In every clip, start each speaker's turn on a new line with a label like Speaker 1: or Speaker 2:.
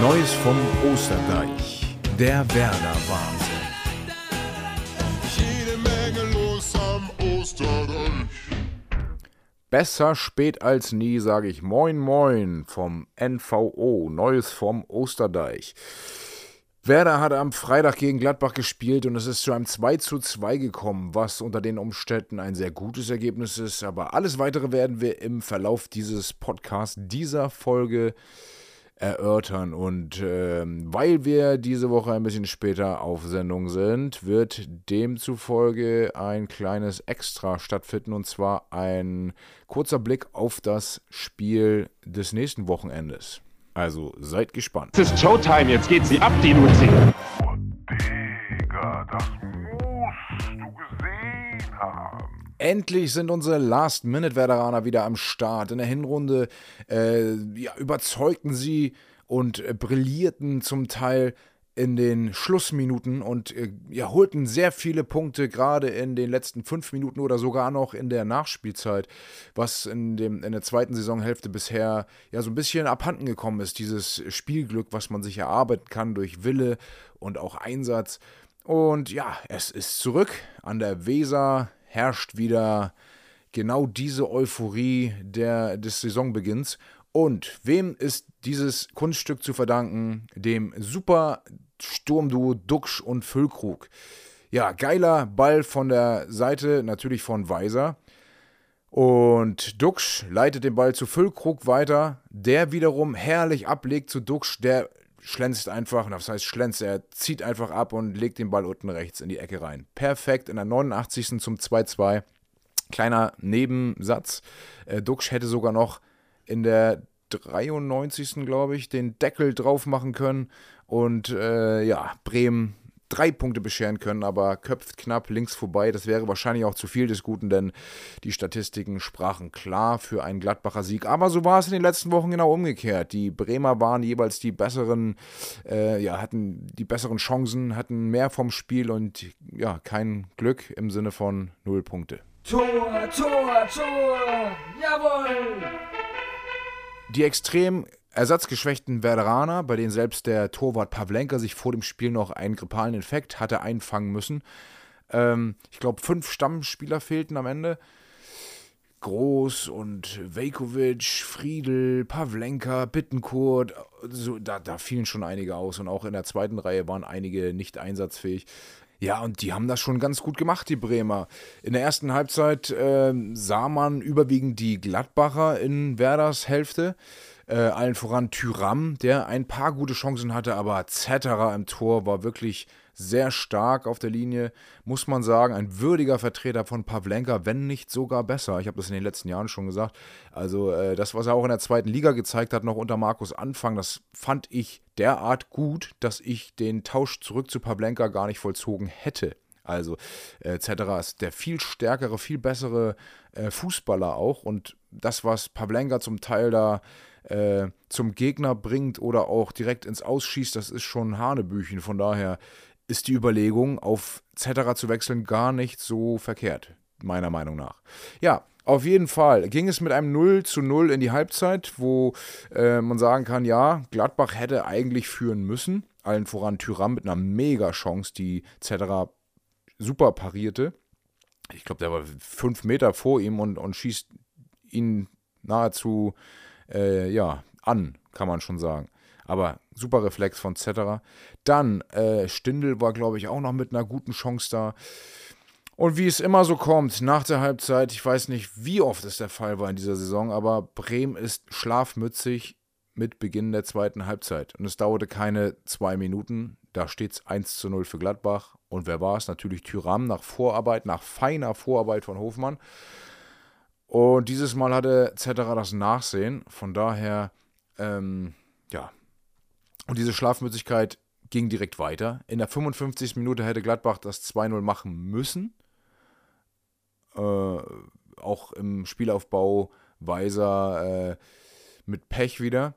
Speaker 1: Neues vom Osterdeich. Der Werder-Wahnsinn.
Speaker 2: Jede Menge los am Osterdeich.
Speaker 1: Besser spät als nie, sage ich Moin Moin vom NVO. Neues vom Osterdeich. Werder hat am Freitag gegen Gladbach gespielt und es ist zu einem 2 zu 2 gekommen, was unter den Umständen ein sehr gutes Ergebnis ist. Aber alles weitere werden wir im Verlauf dieses Podcasts, dieser Folge erörtern. Und äh, weil wir diese Woche ein bisschen später auf Sendung sind, wird demzufolge ein kleines Extra stattfinden und zwar ein kurzer Blick auf das Spiel des nächsten Wochenendes. Also seid gespannt.
Speaker 3: Es ist Showtime, jetzt geht sie ab, die Luzi.
Speaker 2: Oh, Digga, das musst du gesehen haben.
Speaker 1: Endlich sind unsere Last-Minute-Veteraner wieder am Start. In der Hinrunde äh, ja, überzeugten sie und äh, brillierten zum Teil in den Schlussminuten und äh, ja, holten sehr viele Punkte, gerade in den letzten fünf Minuten oder sogar noch in der Nachspielzeit, was in, dem, in der zweiten Saisonhälfte bisher ja so ein bisschen abhanden gekommen ist. Dieses Spielglück, was man sich erarbeiten kann durch Wille und auch Einsatz. Und ja, es ist zurück an der Weser herrscht wieder genau diese Euphorie der, des Saisonbeginns. Und wem ist dieses Kunststück zu verdanken? Dem super Sturmduo Duxch und Füllkrug. Ja, geiler Ball von der Seite, natürlich von Weiser. Und Duxch leitet den Ball zu Füllkrug weiter, der wiederum herrlich ablegt zu Duxch, der schlänzt einfach, das heißt schlänzt, er zieht einfach ab und legt den Ball unten rechts in die Ecke rein. Perfekt in der 89. zum 2-2. Kleiner Nebensatz. Äh, Duxch hätte sogar noch in der 93. glaube ich, den Deckel drauf machen können und äh, ja, Bremen drei Punkte bescheren können, aber köpft knapp links vorbei. Das wäre wahrscheinlich auch zu viel des Guten, denn die Statistiken sprachen klar für einen Gladbacher Sieg. Aber so war es in den letzten Wochen genau umgekehrt. Die Bremer waren jeweils die besseren, äh, ja, hatten die besseren Chancen, hatten mehr vom Spiel und ja, kein Glück im Sinne von null Punkte.
Speaker 4: Tor, Tor, Tor! Jawohl!
Speaker 1: Die extrem ersatzgeschwächten Veteraner, bei denen selbst der Torwart Pavlenka sich vor dem Spiel noch einen grippalen Infekt hatte einfangen müssen. Ähm, ich glaube, fünf Stammspieler fehlten am Ende. Groß und Vejkovic, Friedel, Pavlenka, Bittenkurt, so, da, da fielen schon einige aus und auch in der zweiten Reihe waren einige nicht einsatzfähig. Ja, und die haben das schon ganz gut gemacht, die Bremer. In der ersten Halbzeit äh, sah man überwiegend die Gladbacher in Werders Hälfte. Äh, allen voran Tyram, der ein paar gute Chancen hatte, aber Zetterer im Tor war wirklich sehr stark auf der Linie, muss man sagen. Ein würdiger Vertreter von Pavlenka, wenn nicht sogar besser. Ich habe das in den letzten Jahren schon gesagt. Also äh, das, was er auch in der zweiten Liga gezeigt hat, noch unter Markus Anfang, das fand ich derart gut, dass ich den Tausch zurück zu Pavlenka gar nicht vollzogen hätte. Also äh, Zetterer ist der viel stärkere, viel bessere äh, Fußballer auch. Und das, was Pavlenka zum Teil da äh, zum Gegner bringt oder auch direkt ins Ausschießt, das ist schon Hanebüchen. Von daher ist die Überlegung, auf Zetterer zu wechseln, gar nicht so verkehrt, meiner Meinung nach. Ja, auf jeden Fall ging es mit einem 0 zu 0 in die Halbzeit, wo äh, man sagen kann, ja, Gladbach hätte eigentlich führen müssen. Allen voran Tyram mit einer Mega-Chance, die Zetterer super parierte. Ich glaube, der war fünf Meter vor ihm und, und schießt ihn nahezu äh, ja, an, kann man schon sagen. Aber super Reflex von Zetterer. Dann, äh, Stindl war, glaube ich, auch noch mit einer guten Chance da. Und wie es immer so kommt, nach der Halbzeit, ich weiß nicht, wie oft es der Fall war in dieser Saison, aber Bremen ist schlafmützig mit Beginn der zweiten Halbzeit. Und es dauerte keine zwei Minuten. Da steht es 1 zu 0 für Gladbach. Und wer war es? Natürlich Tyram nach Vorarbeit, nach feiner Vorarbeit von Hofmann. Und dieses Mal hatte Zetterer das Nachsehen. Von daher, ähm, ja. Und diese Schlafmützigkeit ging direkt weiter. In der 55. Minute hätte Gladbach das 2-0 machen müssen. Äh, auch im Spielaufbau Weiser äh, mit Pech wieder.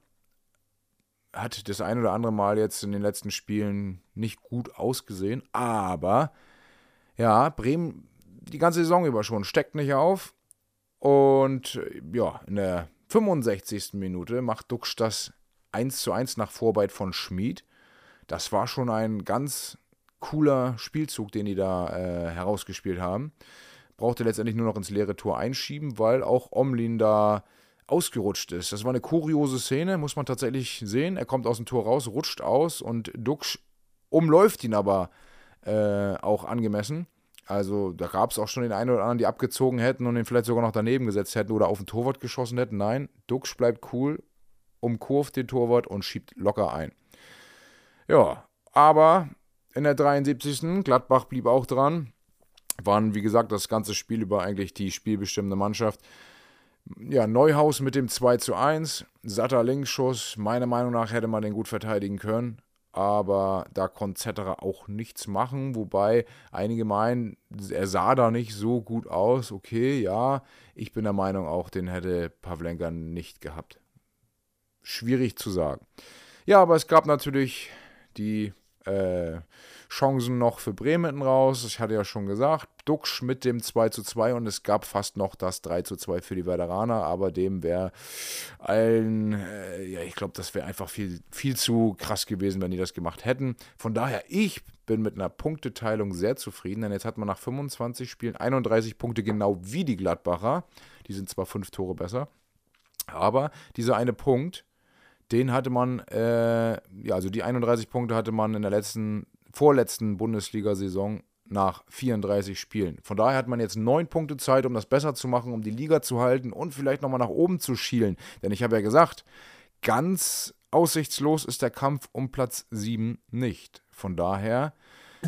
Speaker 1: Hat das ein oder andere Mal jetzt in den letzten Spielen nicht gut ausgesehen. Aber ja, Bremen die ganze Saison über schon steckt nicht auf und ja, in der 65. Minute macht Duxch das 1 zu 1 nach Vorarbeit von Schmid. Das war schon ein ganz cooler Spielzug, den die da äh, herausgespielt haben. Brauchte letztendlich nur noch ins leere Tor einschieben, weil auch Omlin da ausgerutscht ist. Das war eine kuriose Szene, muss man tatsächlich sehen. Er kommt aus dem Tor raus, rutscht aus und Duxch umläuft ihn aber äh, auch angemessen. Also da gab es auch schon den einen oder anderen, die abgezogen hätten und ihn vielleicht sogar noch daneben gesetzt hätten oder auf den Torwart geschossen hätten. Nein, Duxch bleibt cool, umkurvt den Torwart und schiebt locker ein. Ja, aber in der 73. Gladbach blieb auch dran. Waren, wie gesagt, das ganze Spiel über eigentlich die spielbestimmende Mannschaft. Ja, Neuhaus mit dem 2 zu 1. Satter Linksschuss. Meiner Meinung nach hätte man den gut verteidigen können. Aber da konnte Zetterer auch nichts machen. Wobei einige meinen, er sah da nicht so gut aus. Okay, ja. Ich bin der Meinung auch, den hätte Pavlenka nicht gehabt. Schwierig zu sagen. Ja, aber es gab natürlich die äh, Chancen noch für Bremen raus. Ich hatte ja schon gesagt, Duxch mit dem 2 zu 2 und es gab fast noch das 3 zu 2 für die Werderaner, aber dem wäre allen, äh, ja, ich glaube, das wäre einfach viel, viel zu krass gewesen, wenn die das gemacht hätten. Von daher, ich bin mit einer Punkteteilung sehr zufrieden, denn jetzt hat man nach 25 Spielen 31 Punkte genau wie die Gladbacher. Die sind zwar fünf Tore besser, aber dieser eine Punkt, den hatte man, äh, ja, also die 31 Punkte hatte man in der letzten, vorletzten Bundesliga-Saison nach 34 Spielen. Von daher hat man jetzt neun Punkte Zeit, um das besser zu machen, um die Liga zu halten und vielleicht nochmal nach oben zu schielen. Denn ich habe ja gesagt, ganz aussichtslos ist der Kampf um Platz 7 nicht. Von daher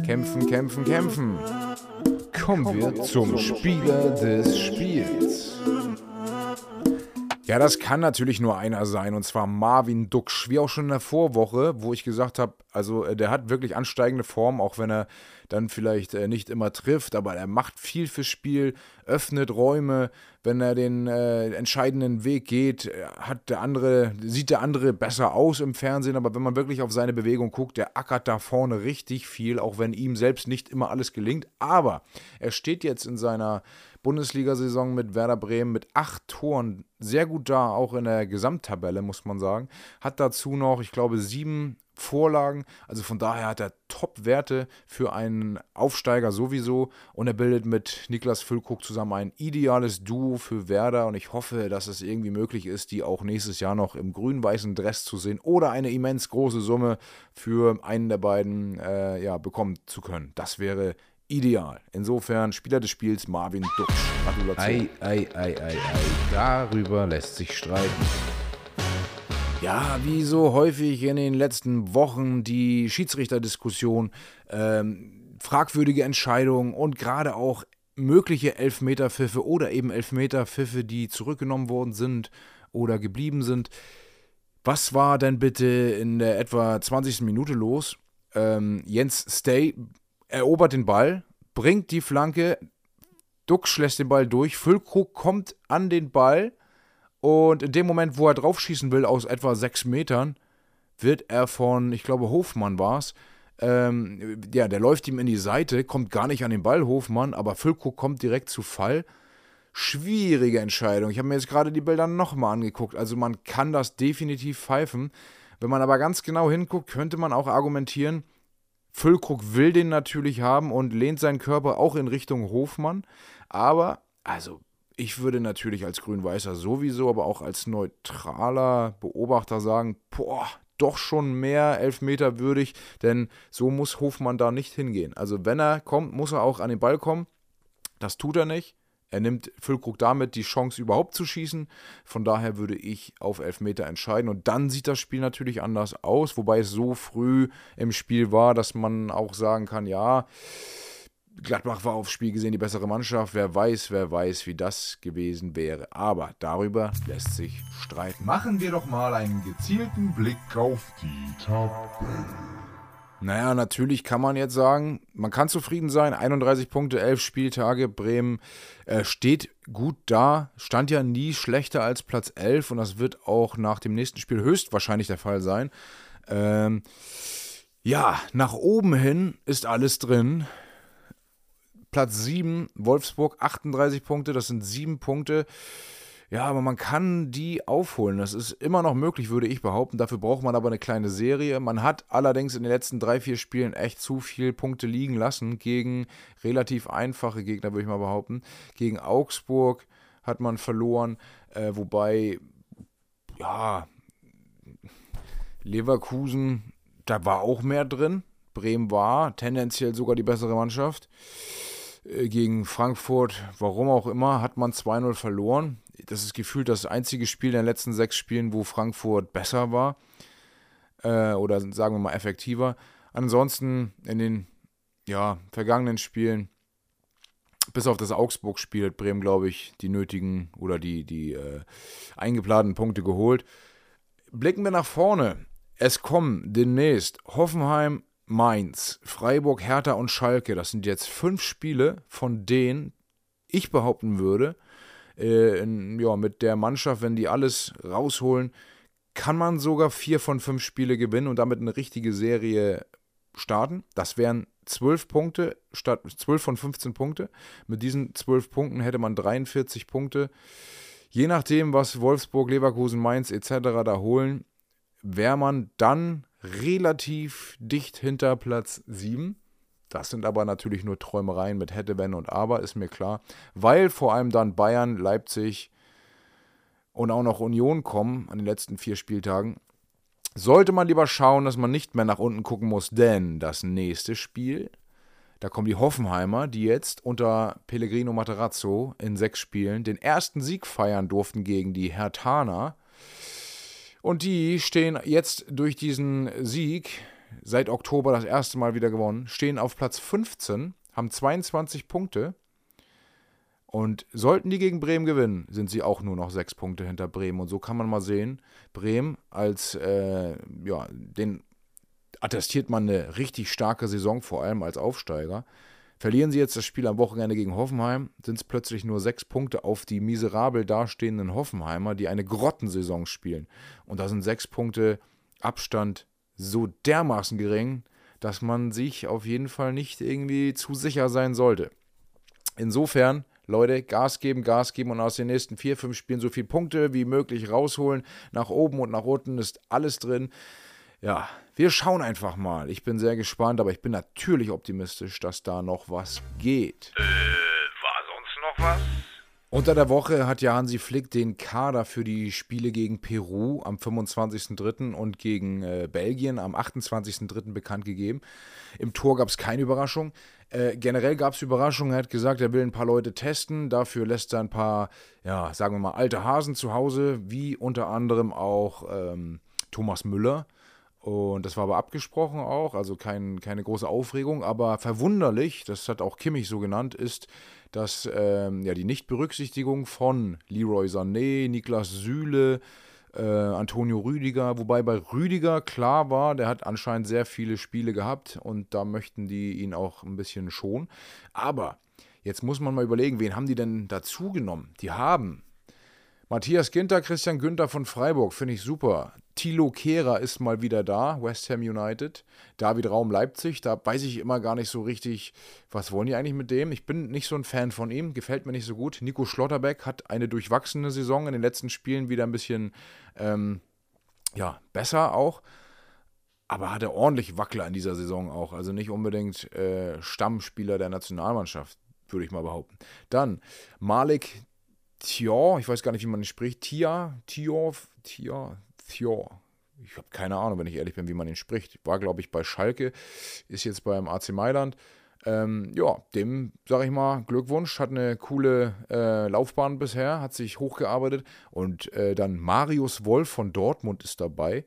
Speaker 1: kämpfen, kämpfen, kämpfen. Kommen wir zum Spieler des Spiels. Ja, das kann natürlich nur einer sein, und zwar Marvin Duxch. Wie auch schon in der Vorwoche, wo ich gesagt habe, also äh, der hat wirklich ansteigende Form, auch wenn er dann vielleicht äh, nicht immer trifft, aber er macht viel fürs Spiel, öffnet Räume, wenn er den äh, entscheidenden Weg geht, äh, hat der andere, sieht der andere besser aus im Fernsehen, aber wenn man wirklich auf seine Bewegung guckt, der ackert da vorne richtig viel, auch wenn ihm selbst nicht immer alles gelingt. Aber er steht jetzt in seiner Bundesliga-Saison mit Werder Bremen mit acht Toren sehr gut da, auch in der Gesamttabelle, muss man sagen. Hat dazu noch, ich glaube, sieben Vorlagen. Also von daher hat er Top-Werte für einen Aufsteiger sowieso. Und er bildet mit Niklas Füllkrug zusammen ein ideales Duo für Werder. Und ich hoffe, dass es irgendwie möglich ist, die auch nächstes Jahr noch im grün-weißen Dress zu sehen oder eine immens große Summe für einen der beiden äh, ja, bekommen zu können. Das wäre ideal. Insofern Spieler des Spiels Marvin Dutsch. Gratulation.
Speaker 5: Ei, ei, ei, ei, ei. Darüber lässt sich streiten.
Speaker 1: Ja, wie so häufig in den letzten Wochen die Schiedsrichterdiskussion, ähm, fragwürdige Entscheidungen und gerade auch mögliche Elfmeterpfiffe oder eben Elfmeterpfiffe, die zurückgenommen worden sind oder geblieben sind. Was war denn bitte in der etwa 20. Minute los? Ähm, Jens Stay erobert den Ball, bringt die Flanke, Duck lässt den Ball durch, Füllkrug kommt an den Ball und in dem Moment, wo er draufschießen will aus etwa sechs Metern, wird er von, ich glaube Hofmann war es, ähm, ja, der läuft ihm in die Seite, kommt gar nicht an den Ball, Hofmann, aber Füllkrug kommt direkt zu Fall. Schwierige Entscheidung. Ich habe mir jetzt gerade die Bilder nochmal angeguckt. Also man kann das definitiv pfeifen. Wenn man aber ganz genau hinguckt, könnte man auch argumentieren, Füllkrug will den natürlich haben und lehnt seinen Körper auch in Richtung Hofmann. Aber, also, ich würde natürlich als Grün-Weißer sowieso, aber auch als neutraler Beobachter sagen, boah, doch schon mehr Elfmeter würdig, denn so muss Hofmann da nicht hingehen. Also wenn er kommt, muss er auch an den Ball kommen. Das tut er nicht. Er nimmt Füllkrug damit die Chance überhaupt zu schießen. Von daher würde ich auf Elfmeter entscheiden. Und dann sieht das Spiel natürlich anders aus, wobei es so früh im Spiel war, dass man auch sagen kann, ja, Gladbach war aufs Spiel gesehen die bessere Mannschaft. Wer weiß, wer weiß, wie das gewesen wäre. Aber darüber lässt sich streiten.
Speaker 2: Machen wir doch mal einen gezielten Blick auf die Tabelle.
Speaker 1: Naja, natürlich kann man jetzt sagen, man kann zufrieden sein. 31 Punkte, 11 Spieltage. Bremen äh, steht gut da. Stand ja nie schlechter als Platz 11 und das wird auch nach dem nächsten Spiel höchstwahrscheinlich der Fall sein. Ähm, ja, nach oben hin ist alles drin. Platz 7, Wolfsburg 38 Punkte, das sind 7 Punkte Ja, aber man kann die aufholen. Das ist immer noch möglich, würde ich behaupten. Dafür braucht man aber eine kleine Serie. Man hat allerdings in den letzten drei, vier Spielen echt zu viele Punkte liegen lassen gegen relativ einfache Gegner, würde ich mal behaupten. Gegen Augsburg hat man verloren, äh, wobei, ja, Leverkusen, da war auch mehr drin. Bremen war tendenziell sogar die bessere Mannschaft. Äh, gegen Frankfurt, warum auch immer, hat man 2-0 verloren das ist gefühlt das einzige Spiel in den letzten sechs Spielen, wo Frankfurt besser war. Äh, oder sagen wir mal effektiver. Ansonsten in den ja, vergangenen Spielen, bis auf das Augsburg-Spiel, hat Bremen, glaube ich, die nötigen oder die, die äh, eingeplanten Punkte geholt. Blicken wir nach vorne. Es kommen demnächst Hoffenheim, Mainz, Freiburg, Hertha und Schalke. Das sind jetzt fünf Spiele, von denen ich behaupten würde, äh, in, ja, mit der Mannschaft, wenn die alles rausholen, kann man sogar vier von fünf Spiele gewinnen und damit eine richtige Serie starten. Das wären zwölf Punkte statt zwölf von 15 Punkte. Mit diesen zwölf Punkten hätte man 43 Punkte. Je nachdem, was Wolfsburg, Leverkusen, Mainz etc. da holen, wäre man dann relativ dicht hinter Platz 7. Das sind aber natürlich nur Träumereien mit hätte, wenn und aber, ist mir klar. Weil vor allem dann Bayern, Leipzig und auch noch Union kommen an den letzten vier Spieltagen, sollte man lieber schauen, dass man nicht mehr nach unten gucken muss, denn das nächste Spiel, da kommen die Hoffenheimer, die jetzt unter Pellegrino Materazzo in sechs Spielen den ersten Sieg feiern durften gegen die Hertaner. Und die stehen jetzt durch diesen Sieg seit Oktober das erste Mal wieder gewonnen, stehen auf Platz 15, haben 22 Punkte. Und sollten die gegen Bremen gewinnen, sind sie auch nur noch sechs Punkte hinter Bremen. Und so kann man mal sehen, Bremen als, äh, ja, den attestiert man eine richtig starke Saison, vor allem als Aufsteiger. Verlieren sie jetzt das Spiel am Wochenende gegen Hoffenheim, sind es plötzlich nur sechs Punkte auf die miserabel dastehenden Hoffenheimer, die eine Grottensaison spielen. Und da sind sechs Punkte Abstand so dermaßen gering, dass man sich auf jeden Fall nicht irgendwie zu sicher sein sollte. Insofern, Leute, Gas geben, Gas geben und aus den nächsten vier, fünf Spielen so viele Punkte wie möglich rausholen. Nach oben und nach unten ist alles drin. Ja, wir schauen einfach mal. Ich bin sehr gespannt, aber ich bin natürlich optimistisch, dass da noch was geht.
Speaker 6: Äh, war sonst noch was?
Speaker 1: Unter der Woche hat ja Hansi Flick den Kader für die Spiele gegen Peru am 25.03. und gegen äh, Belgien am 28.03. bekannt gegeben. Im Tor gab es keine Überraschung. Äh, generell gab es Überraschungen. Er hat gesagt, er will ein paar Leute testen. Dafür lässt er ein paar, ja, sagen wir mal, alte Hasen zu Hause, wie unter anderem auch ähm, Thomas Müller. Und das war aber abgesprochen auch, also kein, keine große Aufregung. Aber verwunderlich, das hat auch Kimmich so genannt, ist, dass ähm, ja, die Nichtberücksichtigung von Leroy Sané, Niklas Süle, äh, Antonio Rüdiger, wobei bei Rüdiger klar war, der hat anscheinend sehr viele Spiele gehabt und da möchten die ihn auch ein bisschen schonen. Aber jetzt muss man mal überlegen, wen haben die denn dazu genommen? Die haben Matthias Ginter, Christian Günther von Freiburg, finde ich super. Thilo Kehrer ist mal wieder da, West Ham United. David Raum Leipzig, da weiß ich immer gar nicht so richtig, was wollen die eigentlich mit dem? Ich bin nicht so ein Fan von ihm, gefällt mir nicht so gut. Nico Schlotterbeck hat eine durchwachsene Saison in den letzten Spielen wieder ein bisschen ähm, ja, besser auch. Aber hat er ordentlich Wackler in dieser Saison auch. Also nicht unbedingt äh, Stammspieler der Nationalmannschaft, würde ich mal behaupten. Dann Malik Thior, ich weiß gar nicht, wie man ihn spricht. Tia, Thior, Tia, Thior. Ich habe keine Ahnung, wenn ich ehrlich bin, wie man ihn spricht. War, glaube ich, bei Schalke, ist jetzt beim AC Mailand. Ähm, ja, dem sage ich mal Glückwunsch, hat eine coole äh, Laufbahn bisher, hat sich hochgearbeitet und äh, dann Marius Wolf von Dortmund ist dabei.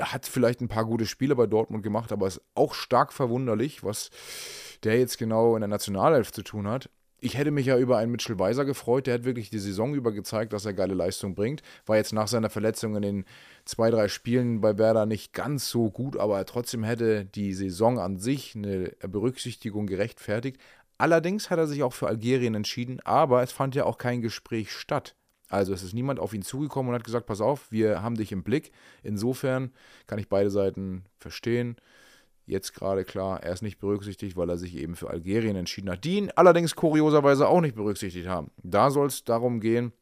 Speaker 1: Hat vielleicht ein paar gute Spiele bei Dortmund gemacht, aber ist auch stark verwunderlich, was der jetzt genau in der Nationalelf zu tun hat ich hätte mich ja über einen Mitchell Weiser gefreut. Der hat wirklich die Saison über gezeigt, dass er geile Leistung bringt. War jetzt nach seiner Verletzung in den zwei, drei Spielen bei Werder nicht ganz so gut, aber trotzdem hätte die Saison an sich eine Berücksichtigung gerechtfertigt. Allerdings hat er sich auch für Algerien entschieden, aber es fand ja auch kein Gespräch statt. Also es ist niemand auf ihn zugekommen und hat gesagt, pass auf, wir haben dich im Blick. Insofern kann ich beide Seiten verstehen. Jetzt gerade klar, er ist nicht berücksichtigt, weil er sich eben für Algerien entschieden hat, die ihn allerdings kurioserweise auch nicht berücksichtigt haben. Da soll es darum gehen,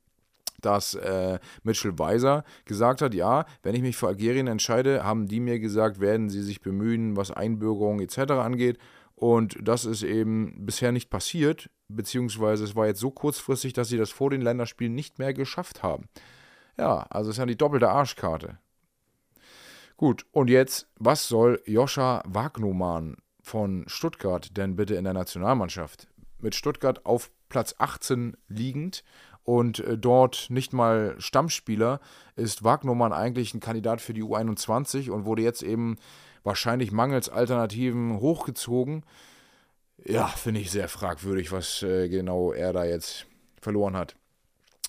Speaker 1: dass äh, Mitchell Weiser gesagt hat, ja, wenn ich mich für Algerien entscheide, haben die mir gesagt, werden sie sich bemühen, was Einbürgerung etc. angeht. Und das ist eben bisher nicht passiert, beziehungsweise es war jetzt so kurzfristig, dass sie das vor den Länderspielen nicht mehr geschafft haben. Ja, also ist ja die doppelte Arschkarte. Gut, und jetzt, was soll Joscha Wagnumann von Stuttgart denn bitte in der Nationalmannschaft? Mit Stuttgart auf Platz 18 liegend und äh, dort nicht mal Stammspieler ist Wagnumann eigentlich ein Kandidat für die U21 und wurde jetzt eben wahrscheinlich mangels Alternativen hochgezogen. Ja, finde ich sehr fragwürdig, was äh, genau er da jetzt verloren hat.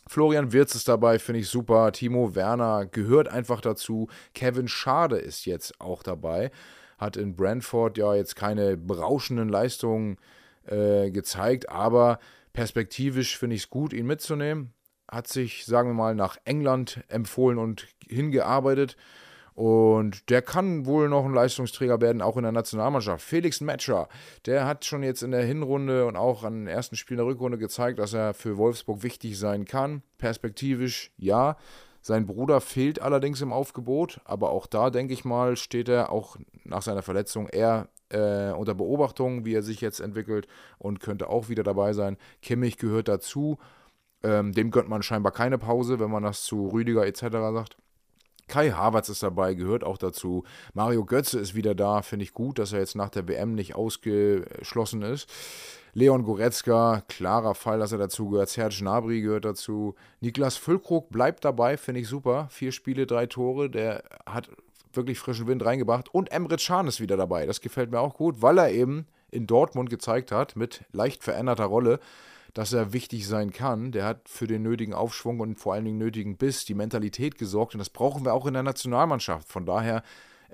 Speaker 1: Florian Wirz ist dabei, finde ich super. Timo Werner gehört einfach dazu. Kevin Schade ist jetzt auch dabei. Hat in Brentford ja jetzt keine berauschenden Leistungen äh, gezeigt, aber perspektivisch finde ich es gut, ihn mitzunehmen. Hat sich, sagen wir mal, nach England empfohlen und hingearbeitet. Und der kann wohl noch ein Leistungsträger werden, auch in der Nationalmannschaft. Felix Metscher, der hat schon jetzt in der Hinrunde und auch an den ersten Spielen der Rückrunde gezeigt, dass er für Wolfsburg wichtig sein kann. Perspektivisch ja. Sein Bruder fehlt allerdings im Aufgebot, aber auch da, denke ich mal, steht er auch nach seiner Verletzung eher äh, unter Beobachtung, wie er sich jetzt entwickelt und könnte auch wieder dabei sein. Kimmich gehört dazu. Ähm, dem gönnt man scheinbar keine Pause, wenn man das zu Rüdiger etc. sagt. Kai Havertz ist dabei, gehört auch dazu. Mario Götze ist wieder da, finde ich gut, dass er jetzt nach der WM nicht ausgeschlossen ist. Leon Goretzka, klarer Fall, dass er dazu gehört. Serge Gnabry gehört dazu. Niklas Füllkrug bleibt dabei, finde ich super. Vier Spiele, drei Tore, der hat wirklich frischen Wind reingebracht. Und Emre Can ist wieder dabei. Das gefällt mir auch gut, weil er eben in Dortmund gezeigt hat, mit leicht veränderter Rolle, dass er wichtig sein kann. Der hat für den nötigen Aufschwung und vor allen Dingen nötigen Biss, die Mentalität gesorgt. Und das brauchen wir auch in der Nationalmannschaft. Von daher,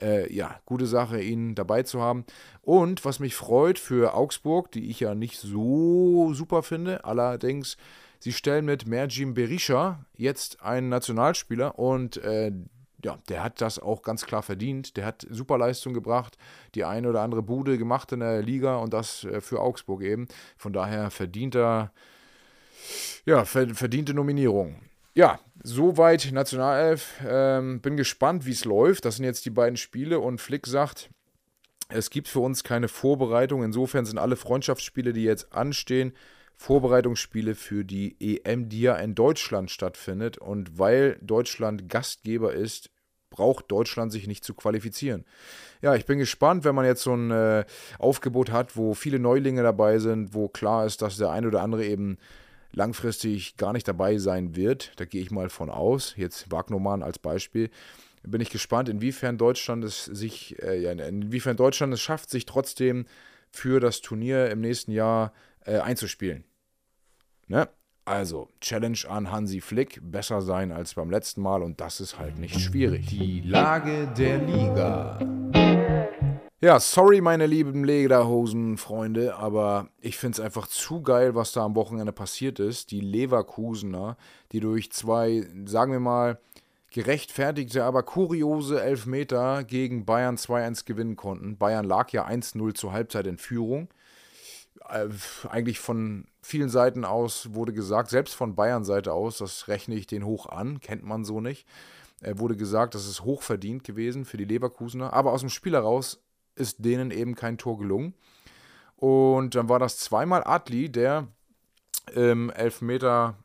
Speaker 1: äh, ja, gute Sache, ihn dabei zu haben. Und was mich freut für Augsburg, die ich ja nicht so super finde, allerdings, sie stellen mit Merjim Berisha jetzt einen Nationalspieler und äh, ja, der hat das auch ganz klar verdient. Der hat super Leistung gebracht, die eine oder andere Bude gemacht in der Liga und das äh, für Augsburg eben. Von daher verdient er, ja, verdiente Nominierung. Ja, soweit Nationalelf. Ähm, bin gespannt, wie es läuft. Das sind jetzt die beiden Spiele und Flick sagt, es gibt für uns keine Vorbereitung. Insofern sind alle Freundschaftsspiele, die jetzt anstehen, Vorbereitungsspiele für die EM, die ja in Deutschland stattfindet. Und weil Deutschland Gastgeber ist, braucht Deutschland sich nicht zu qualifizieren. Ja, ich bin gespannt, wenn man jetzt so ein äh, Aufgebot hat, wo viele Neulinge dabei sind, wo klar ist, dass der eine oder andere eben langfristig gar nicht dabei sein wird. Da gehe ich mal von aus. Jetzt Wagnermann als Beispiel. Bin ich gespannt, inwiefern Deutschland es sich, äh, inwiefern Deutschland es schafft, sich trotzdem für das Turnier im nächsten Jahr äh, einzuspielen. Ne? Also, Challenge an Hansi Flick, besser sein als beim letzten Mal und das ist halt nicht schwierig.
Speaker 5: Die Lage der Liga.
Speaker 1: Ja, sorry, meine lieben Lederhosen-Freunde, aber ich finde es einfach zu geil, was da am Wochenende passiert ist. Die Leverkusener, die durch zwei, sagen wir mal, gerechtfertigte, aber kuriose Elfmeter gegen Bayern 2-1 gewinnen konnten. Bayern lag ja 1-0 zur Halbzeit in Führung. Äh, eigentlich von vielen Seiten aus wurde gesagt, selbst von Bayern Seite aus, das rechne ich den hoch an, kennt man so nicht. Äh, wurde gesagt, das ist hochverdient gewesen für die Leverkusener, aber aus dem Spiel heraus ist denen eben kein Tor gelungen. Und dann war das zweimal Adli, der ähm, Elfmeter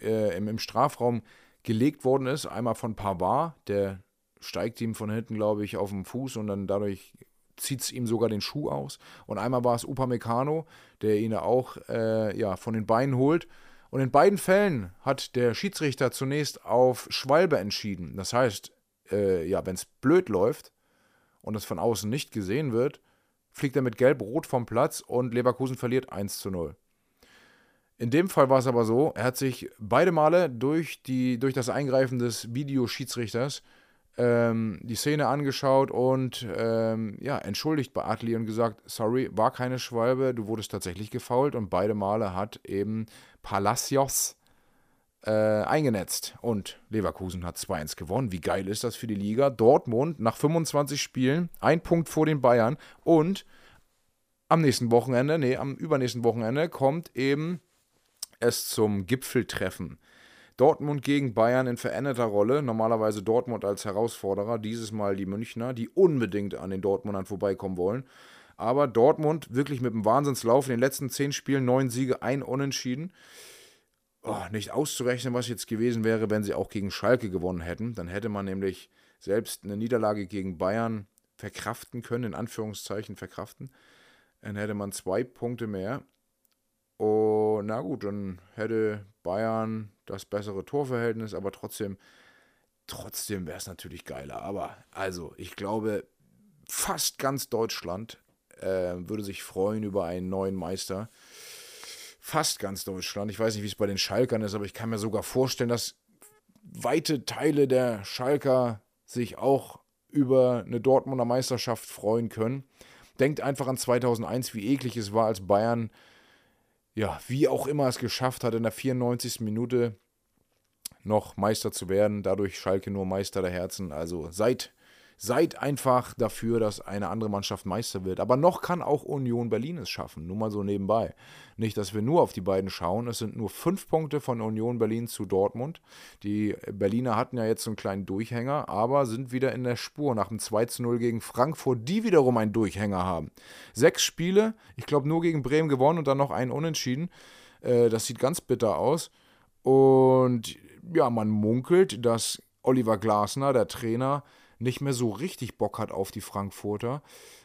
Speaker 1: äh, im, im Strafraum gelegt worden ist. Einmal von Pavard, der steigt ihm von hinten, glaube ich, auf den Fuß und dann dadurch zieht es ihm sogar den Schuh aus. Und einmal war es Upamecano, der ihn auch äh, ja, von den Beinen holt. Und in beiden Fällen hat der Schiedsrichter zunächst auf Schwalbe entschieden. Das heißt, äh, ja, wenn es blöd läuft und es von außen nicht gesehen wird, fliegt er mit Gelb-Rot vom Platz und Leverkusen verliert 1 zu 0. In dem Fall war es aber so, er hat sich beide Male durch, die, durch das Eingreifen des Videoschiedsrichters ähm, die Szene angeschaut und ähm, ja, entschuldigt bei Atli und gesagt, sorry, war keine Schwalbe, du wurdest tatsächlich gefault und beide Male hat eben Palacios äh, eingenetzt und Leverkusen hat 2-1 gewonnen. Wie geil ist das für die Liga? Dortmund nach 25 Spielen, ein Punkt vor den Bayern und am nächsten Wochenende, nee, am übernächsten Wochenende kommt eben es zum Gipfeltreffen Dortmund gegen Bayern in veränderter Rolle. Normalerweise Dortmund als Herausforderer, dieses Mal die Münchner, die unbedingt an den Dortmundern vorbeikommen wollen. Aber Dortmund wirklich mit einem Wahnsinnslauf in den letzten zehn Spielen, neun Siege, ein Unentschieden. Oh, nicht auszurechnen, was jetzt gewesen wäre, wenn sie auch gegen Schalke gewonnen hätten. Dann hätte man nämlich selbst eine Niederlage gegen Bayern verkraften können, in Anführungszeichen verkraften. Dann hätte man zwei Punkte mehr. Und na gut, dann hätte Bayern das bessere Torverhältnis, aber trotzdem, trotzdem wäre es natürlich geiler. Aber also, ich glaube, fast ganz Deutschland äh, würde sich freuen über einen neuen Meister. Fast ganz Deutschland. Ich weiß nicht, wie es bei den Schalkern ist, aber ich kann mir sogar vorstellen, dass weite Teile der Schalker sich auch über eine Dortmunder Meisterschaft freuen können. Denkt einfach an 2001, wie eklig es war, als Bayern, ja, wie auch immer es geschafft hat, in der 94. Minute noch Meister zu werden. Dadurch Schalke nur Meister der Herzen. Also seid Seid einfach dafür, dass eine andere Mannschaft Meister wird. Aber noch kann auch Union Berlin es schaffen. Nur mal so nebenbei. Nicht, dass wir nur auf die beiden schauen. Es sind nur fünf Punkte von Union Berlin zu Dortmund. Die Berliner hatten ja jetzt so einen kleinen Durchhänger, aber sind wieder in der Spur nach dem 2 zu 0 gegen Frankfurt, die wiederum einen Durchhänger haben. Sechs Spiele, ich glaube nur gegen Bremen gewonnen und dann noch einen Unentschieden. Äh, das sieht ganz bitter aus. Und ja, man munkelt, dass Oliver Glasner, der Trainer, nicht mehr so richtig Bock hat auf die Frankfurter,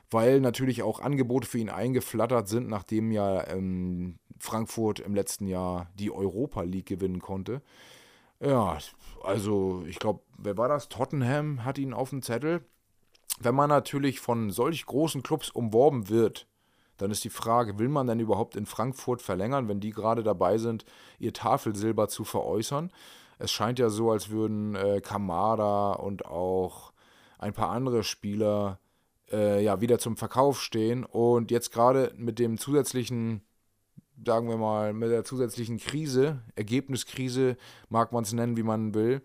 Speaker 1: weil natürlich auch Angebote für ihn eingeflattert sind, nachdem ja ähm, Frankfurt im letzten Jahr die Europa League gewinnen konnte. Ja, also ich glaube, wer war das? Tottenham hat ihn auf dem Zettel. Wenn man natürlich von solch großen Clubs umworben wird, dann ist die Frage, will man denn überhaupt in Frankfurt verlängern, wenn die gerade dabei sind, ihr Tafelsilber zu veräußern? Es scheint ja so, als würden äh, Kamada und auch ein paar andere Spieler äh, ja wieder zum Verkauf stehen und jetzt gerade mit dem zusätzlichen, sagen wir mal, mit der zusätzlichen Krise, Ergebniskrise, mag man es nennen, wie man will,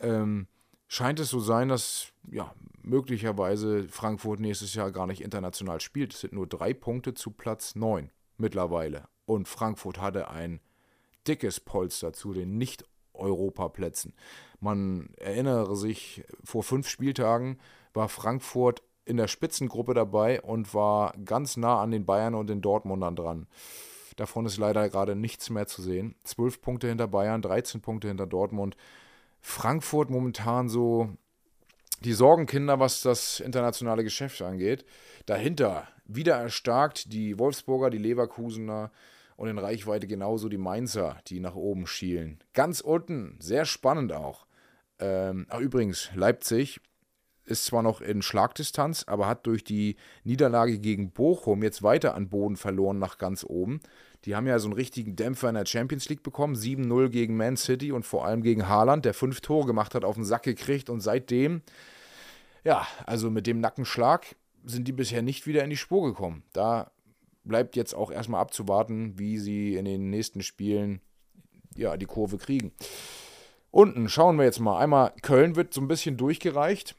Speaker 1: ähm, scheint es so sein, dass ja möglicherweise Frankfurt nächstes Jahr gar nicht international spielt. Es sind nur drei Punkte zu Platz 9 mittlerweile. Und Frankfurt hatte ein dickes Polster zu den nicht Europaplätzen. Man erinnere sich, vor fünf Spieltagen war Frankfurt in der Spitzengruppe dabei und war ganz nah an den Bayern und den Dortmundern dran. Davon ist leider gerade nichts mehr zu sehen. Zwölf Punkte hinter Bayern, 13 Punkte hinter Dortmund. Frankfurt momentan so die Sorgenkinder, was das internationale Geschäft angeht. Dahinter wieder erstarkt die Wolfsburger, die Leverkusener, und in Reichweite genauso die Mainzer, die nach oben schielen. Ganz unten, sehr spannend auch. Ähm, ach, übrigens, Leipzig ist zwar noch in Schlagdistanz, aber hat durch die Niederlage gegen Bochum jetzt weiter an Boden verloren nach ganz oben. Die haben ja so einen richtigen Dämpfer in der Champions League bekommen. 7-0 gegen Man City und vor allem gegen Haaland, der fünf Tore gemacht hat, auf den Sack gekriegt. Und seitdem, ja, also mit dem Nackenschlag sind die bisher nicht wieder in die Spur gekommen. Da bleibt jetzt auch erstmal abzuwarten, wie sie in den nächsten Spielen ja, die Kurve kriegen. Unten schauen wir jetzt mal. Einmal Köln wird so ein bisschen durchgereicht,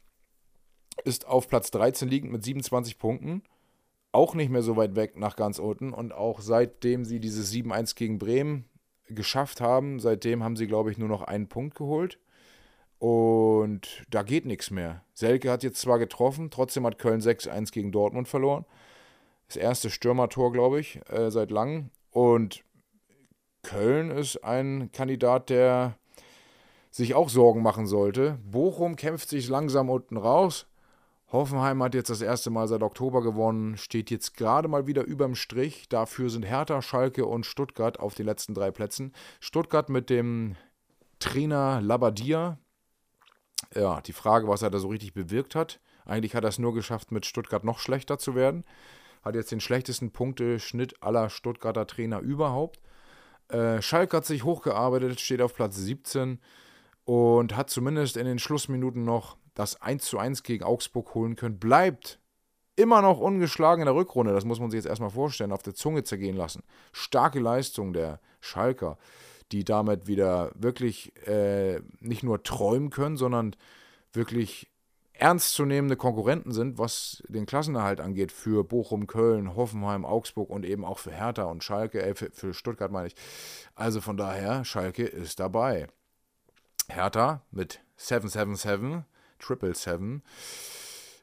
Speaker 1: ist auf Platz 13 liegend mit 27 Punkten. Auch nicht mehr so weit weg nach ganz unten. Und auch seitdem sie dieses 7-1 gegen Bremen geschafft haben, seitdem haben sie, glaube ich, nur noch einen Punkt geholt. Und da geht nichts mehr. Selke hat jetzt zwar getroffen, trotzdem hat Köln 6-1 gegen Dortmund verloren. Das erste Stürmertor, glaube ich, äh, seit langem. Und Köln ist ein Kandidat, der sich auch Sorgen machen sollte. Bochum kämpft sich langsam unten raus. Hoffenheim hat jetzt das erste Mal seit Oktober gewonnen, steht jetzt gerade mal wieder überm Strich. Dafür sind Hertha, Schalke und Stuttgart auf den letzten drei Plätzen. Stuttgart mit dem Trainer Labadia. Ja, die Frage, was er da so richtig bewirkt hat. Eigentlich hat er es nur geschafft, mit Stuttgart noch schlechter zu werden hat jetzt den schlechtesten Punkteschnitt aller Stuttgarter Trainer überhaupt. Äh, Schalke hat sich hochgearbeitet, steht auf Platz 17 und hat zumindest in den Schlussminuten noch das 1:1 gegen Augsburg holen können. Bleibt immer noch ungeschlagen in der Rückrunde. Das muss man sich jetzt erstmal vorstellen, auf der Zunge zergehen lassen. Starke Leistung der Schalker, die damit wieder wirklich äh, nicht nur träumen können, sondern wirklich ernstzunehmende Konkurrenten sind, was den Klassenerhalt angeht, für Bochum, Köln, Hoffenheim, Augsburg und eben auch für Hertha und Schalke, äh, für, für Stuttgart meine ich. Also von daher, Schalke ist dabei. Hertha mit 777, Triple Seven.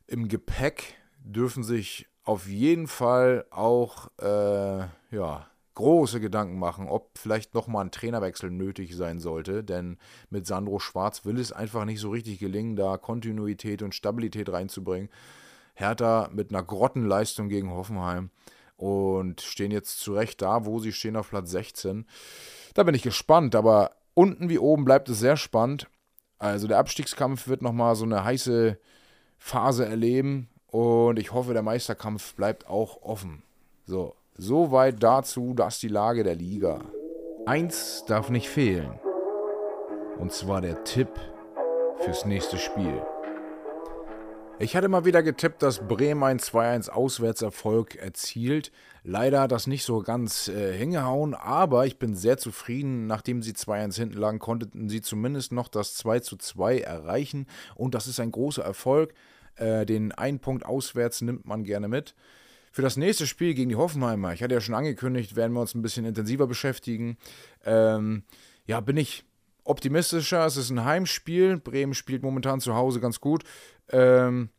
Speaker 1: Im Gepäck dürfen sich auf jeden Fall auch äh, ja, große Gedanken machen, ob vielleicht nochmal ein Trainerwechsel nötig sein sollte. Denn mit Sandro Schwarz will es einfach nicht so richtig gelingen, da Kontinuität und Stabilität reinzubringen. Hertha mit einer Grottenleistung gegen Hoffenheim und stehen jetzt zurecht da, wo sie stehen auf Platz 16. Da bin ich gespannt, aber unten wie oben bleibt es sehr spannend. Also der Abstiegskampf wird nochmal so eine heiße Phase erleben und ich hoffe, der Meisterkampf bleibt auch offen. So, soweit dazu, dass die Lage der Liga.
Speaker 5: Eins darf nicht fehlen. Und zwar der Tipp fürs nächste Spiel.
Speaker 1: Ich hatte mal wieder getippt, dass Bremen ein 2-1 Auswärtserfolg erzielt. Leider hat das nicht so ganz äh, hingehauen, aber ich bin sehr zufrieden. Nachdem sie 2-1 hinten lagen, konnten sie zumindest noch das 2-2 erreichen und das ist ein großer Erfolg. Äh, den einen Punkt auswärts nimmt man gerne mit. Für das nächste Spiel gegen die Hoffenheimer, ich hatte ja schon angekündigt, werden wir uns ein bisschen intensiver beschäftigen. Ähm, ja, bin ich optimistischer. Es ist ein Heimspiel. Bremen spielt momentan zu Hause ganz gut. Ähm,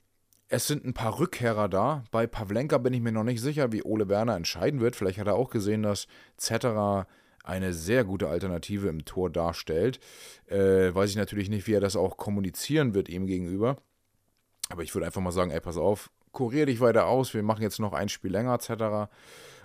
Speaker 1: es sind ein paar Rückkehrer da. Bei Pavlenka bin ich mir noch nicht sicher, wie Ole Werner entscheiden wird. Vielleicht hat er auch gesehen, dass Zetterer eine sehr gute Alternative im Tor darstellt. Äh, weiß ich natürlich nicht, wie er das auch kommunizieren wird ihm gegenüber. Aber ich würde einfach mal sagen, ey, pass auf, kurier dich weiter aus, wir machen jetzt noch ein Spiel länger, etc.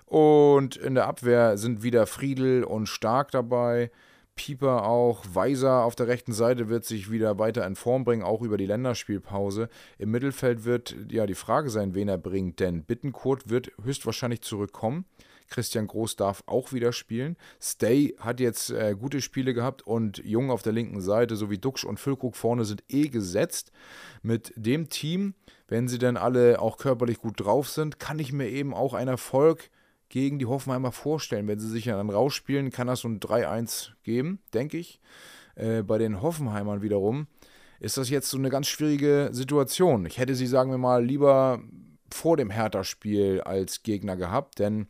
Speaker 1: Und in der Abwehr sind wieder Friedel und Stark dabei. Pieper auch. Weiser auf der rechten Seite wird sich wieder weiter in Form bringen, auch über die Länderspielpause. Im Mittelfeld wird ja die Frage sein, wen er bringt, denn Bittenkurt wird höchstwahrscheinlich zurückkommen. Christian Groß darf auch wieder spielen. Stay hat jetzt äh, gute Spiele gehabt und Jung auf der linken Seite sowie Duxch und Füllkrug vorne sind eh gesetzt. Mit dem Team, wenn sie dann alle auch körperlich gut drauf sind, kann ich mir eben auch einen Erfolg gegen die Hoffenheimer vorstellen. Wenn sie sich dann rausspielen, kann das so ein 3-1 geben, denke ich. Äh, bei den Hoffenheimern wiederum ist das jetzt so eine ganz schwierige Situation. Ich hätte sie, sagen wir mal, lieber vor dem Hertha-Spiel als Gegner gehabt, denn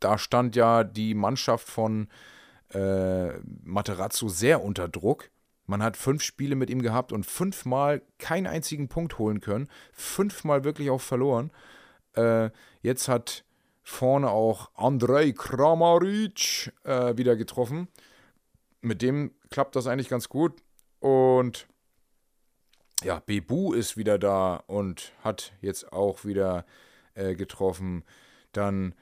Speaker 1: da stand ja die Mannschaft von äh, Materazzo sehr unter Druck. Man hat fünf Spiele mit ihm gehabt und fünfmal keinen einzigen Punkt holen können. Fünfmal wirklich auch verloren. Äh, jetzt hat Vorne auch Andrei Kramaric äh, wieder getroffen. Mit dem klappt das eigentlich ganz gut. Und ja, Bebu ist wieder da und hat jetzt auch wieder äh, getroffen. Dann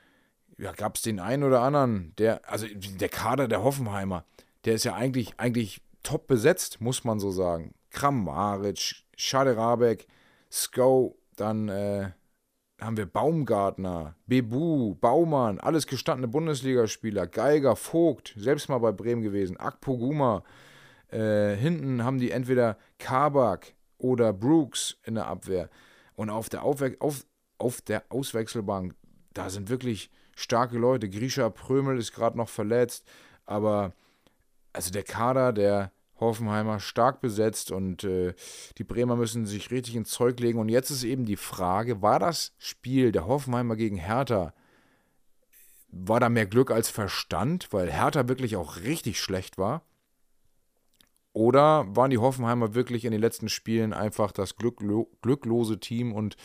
Speaker 1: ja, gab es den einen oder anderen, der, also der Kader der Hoffenheimer, der ist ja eigentlich, eigentlich top besetzt, muss man so sagen. Kramaric, Schaderabek, Sko, dann äh, haben wir Baumgartner, Bebu, Baumann, alles gestandene Bundesligaspieler, Geiger, Vogt, selbst mal bei Bremen gewesen, Akpoguma. Äh, hinten haben die entweder Kabak oder Brooks in der Abwehr. Und auf der, Aufwe auf, auf der Auswechselbank, da sind wirklich starke Leute. Grisha Prömel ist gerade noch verletzt, aber also der Kader, der Hoffenheimer stark besetzt und äh, die Bremer müssen sich richtig ins Zeug legen. Und jetzt ist eben die Frage, war das Spiel der Hoffenheimer gegen Hertha, war da mehr Glück als Verstand, weil Hertha wirklich auch richtig schlecht war? Oder waren die Hoffenheimer wirklich in den letzten Spielen einfach das glücklo glücklose Team und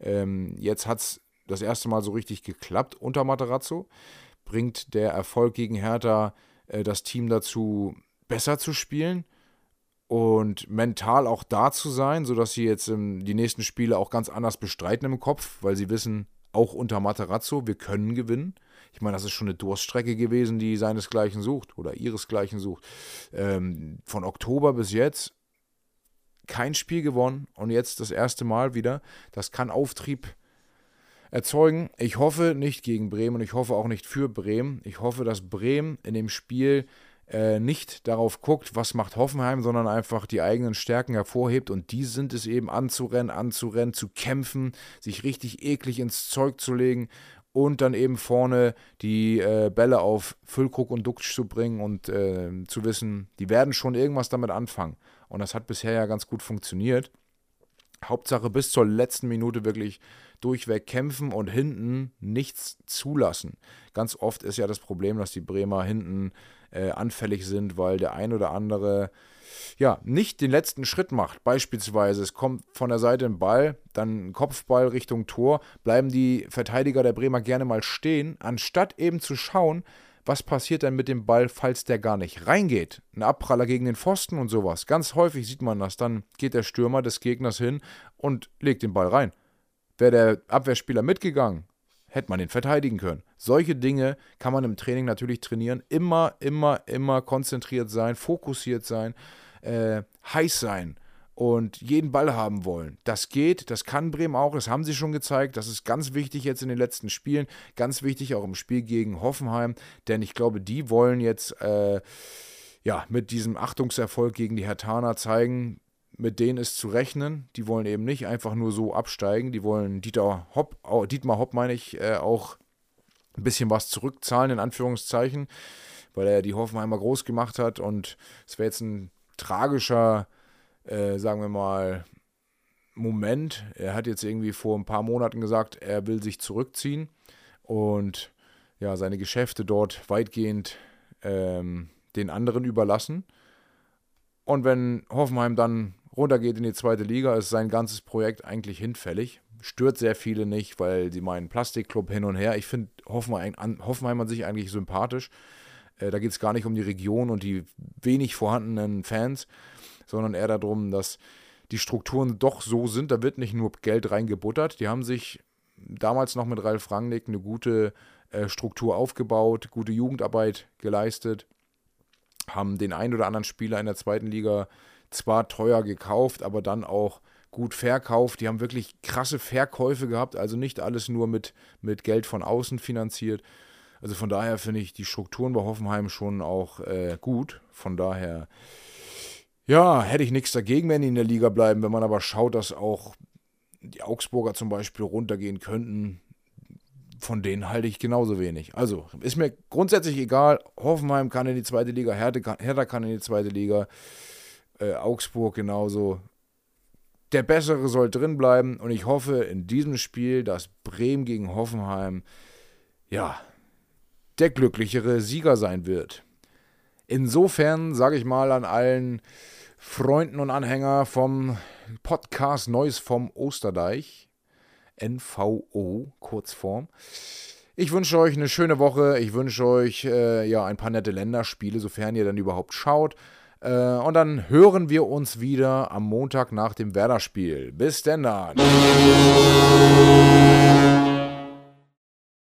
Speaker 1: ähm, jetzt hat es das erste Mal so richtig geklappt unter Materazzo? Bringt der Erfolg gegen Hertha äh, das Team dazu, besser zu spielen und mental auch da zu sein, sodass sie jetzt ähm, die nächsten Spiele auch ganz anders bestreiten im Kopf, weil sie wissen, auch unter Materazzo, wir können gewinnen. Ich meine, das ist schon eine Durststrecke gewesen, die seinesgleichen sucht oder ihresgleichen sucht. Ähm, von Oktober bis jetzt kein Spiel gewonnen und jetzt das erste Mal wieder. Das kann Auftrieb erzeugen. Ich hoffe nicht gegen Bremen und ich hoffe auch nicht für Bremen. Ich hoffe, dass Bremen in dem Spiel äh, nicht darauf guckt, was macht Hoffenheim, sondern einfach die eigenen Stärken hervorhebt. Und die sind es eben anzurennen, anzurennen, zu kämpfen, sich richtig eklig ins Zeug zu legen und dann eben vorne die äh, Bälle auf Füllkrug und Duxch zu bringen und äh, zu wissen, die werden schon irgendwas damit anfangen. Und das hat bisher ja ganz gut funktioniert. Hauptsache bis zur letzten Minute wirklich durchweg kämpfen und hinten nichts zulassen. Ganz oft ist ja das Problem, dass die Bremer hinten äh, anfällig sind, weil der ein oder andere ja nicht den letzten Schritt macht. Beispielsweise, es kommt von der Seite ein Ball, dann ein Kopfball Richtung Tor, bleiben die Verteidiger der Bremer gerne mal stehen, anstatt eben zu schauen, was passiert denn mit dem Ball, falls der gar nicht reingeht? Ein Abpraller gegen den Pfosten und sowas. Ganz häufig sieht man das. Dann geht der Stürmer des Gegners hin und legt den Ball rein. Wäre der Abwehrspieler mitgegangen, hätte man den verteidigen können. Solche Dinge kann man im Training natürlich trainieren. Immer, immer, immer konzentriert sein, fokussiert sein, äh, heiß sein und jeden Ball haben wollen. Das geht, das kann Bremen auch, das haben sie schon gezeigt. Das ist ganz wichtig jetzt in den letzten Spielen, ganz wichtig auch im Spiel gegen Hoffenheim, denn ich glaube, die wollen jetzt äh, ja, mit diesem Achtungserfolg gegen die Hertaner zeigen, mit denen ist zu rechnen. Die wollen eben nicht einfach nur so absteigen. Die wollen Dieter Hopp, Dietmar Hopp, meine ich, äh, auch ein bisschen was zurückzahlen, in Anführungszeichen, weil er die Hoffenheimer groß gemacht hat. Und es wäre jetzt ein tragischer, äh, sagen wir mal, Moment. Er hat jetzt irgendwie vor ein paar Monaten gesagt, er will sich zurückziehen und ja, seine Geschäfte dort weitgehend ähm, den anderen überlassen. Und wenn Hoffenheim dann runtergeht in die zweite Liga, ist sein ganzes Projekt eigentlich hinfällig. Stört sehr viele nicht, weil sie meinen Plastikclub hin und her. Ich finde Hoffenheim, Hoffenheim an sich eigentlich sympathisch. Äh, da geht es gar nicht um die Region und die wenig vorhandenen Fans, sondern eher darum, dass die Strukturen doch so sind. Da wird nicht nur Geld reingebuttert. Die haben sich damals noch mit Ralf Rangnick eine gute äh, Struktur aufgebaut, gute Jugendarbeit geleistet, haben den einen oder anderen Spieler in der zweiten Liga zwar teuer gekauft, aber dann auch gut verkauft. Die haben wirklich krasse Verkäufe gehabt, also nicht alles nur mit, mit Geld von außen finanziert. Also von daher finde ich die Strukturen bei Hoffenheim schon auch äh, gut. Von daher, ja, hätte ich nichts dagegen, wenn die in der Liga bleiben. Wenn man aber schaut, dass auch die Augsburger zum Beispiel runtergehen könnten, von denen halte ich genauso wenig. Also ist mir grundsätzlich egal. Hoffenheim kann in die zweite Liga, Hertha kann, in die zweite Liga äh, Augsburg genauso. Der Bessere soll drin bleiben und ich hoffe in diesem Spiel, dass Bremen gegen Hoffenheim, ja, der glücklichere Sieger sein wird. Insofern sage ich mal an allen Freunden und Anhänger vom Podcast Neues vom Osterdeich, NVO, Kurzform. Ich wünsche euch eine schöne Woche. Ich wünsche euch äh, ja ein paar nette Länderspiele, sofern ihr dann überhaupt schaut. Äh, und dann hören wir uns wieder am Montag nach dem Werder-Spiel. Bis denn dann.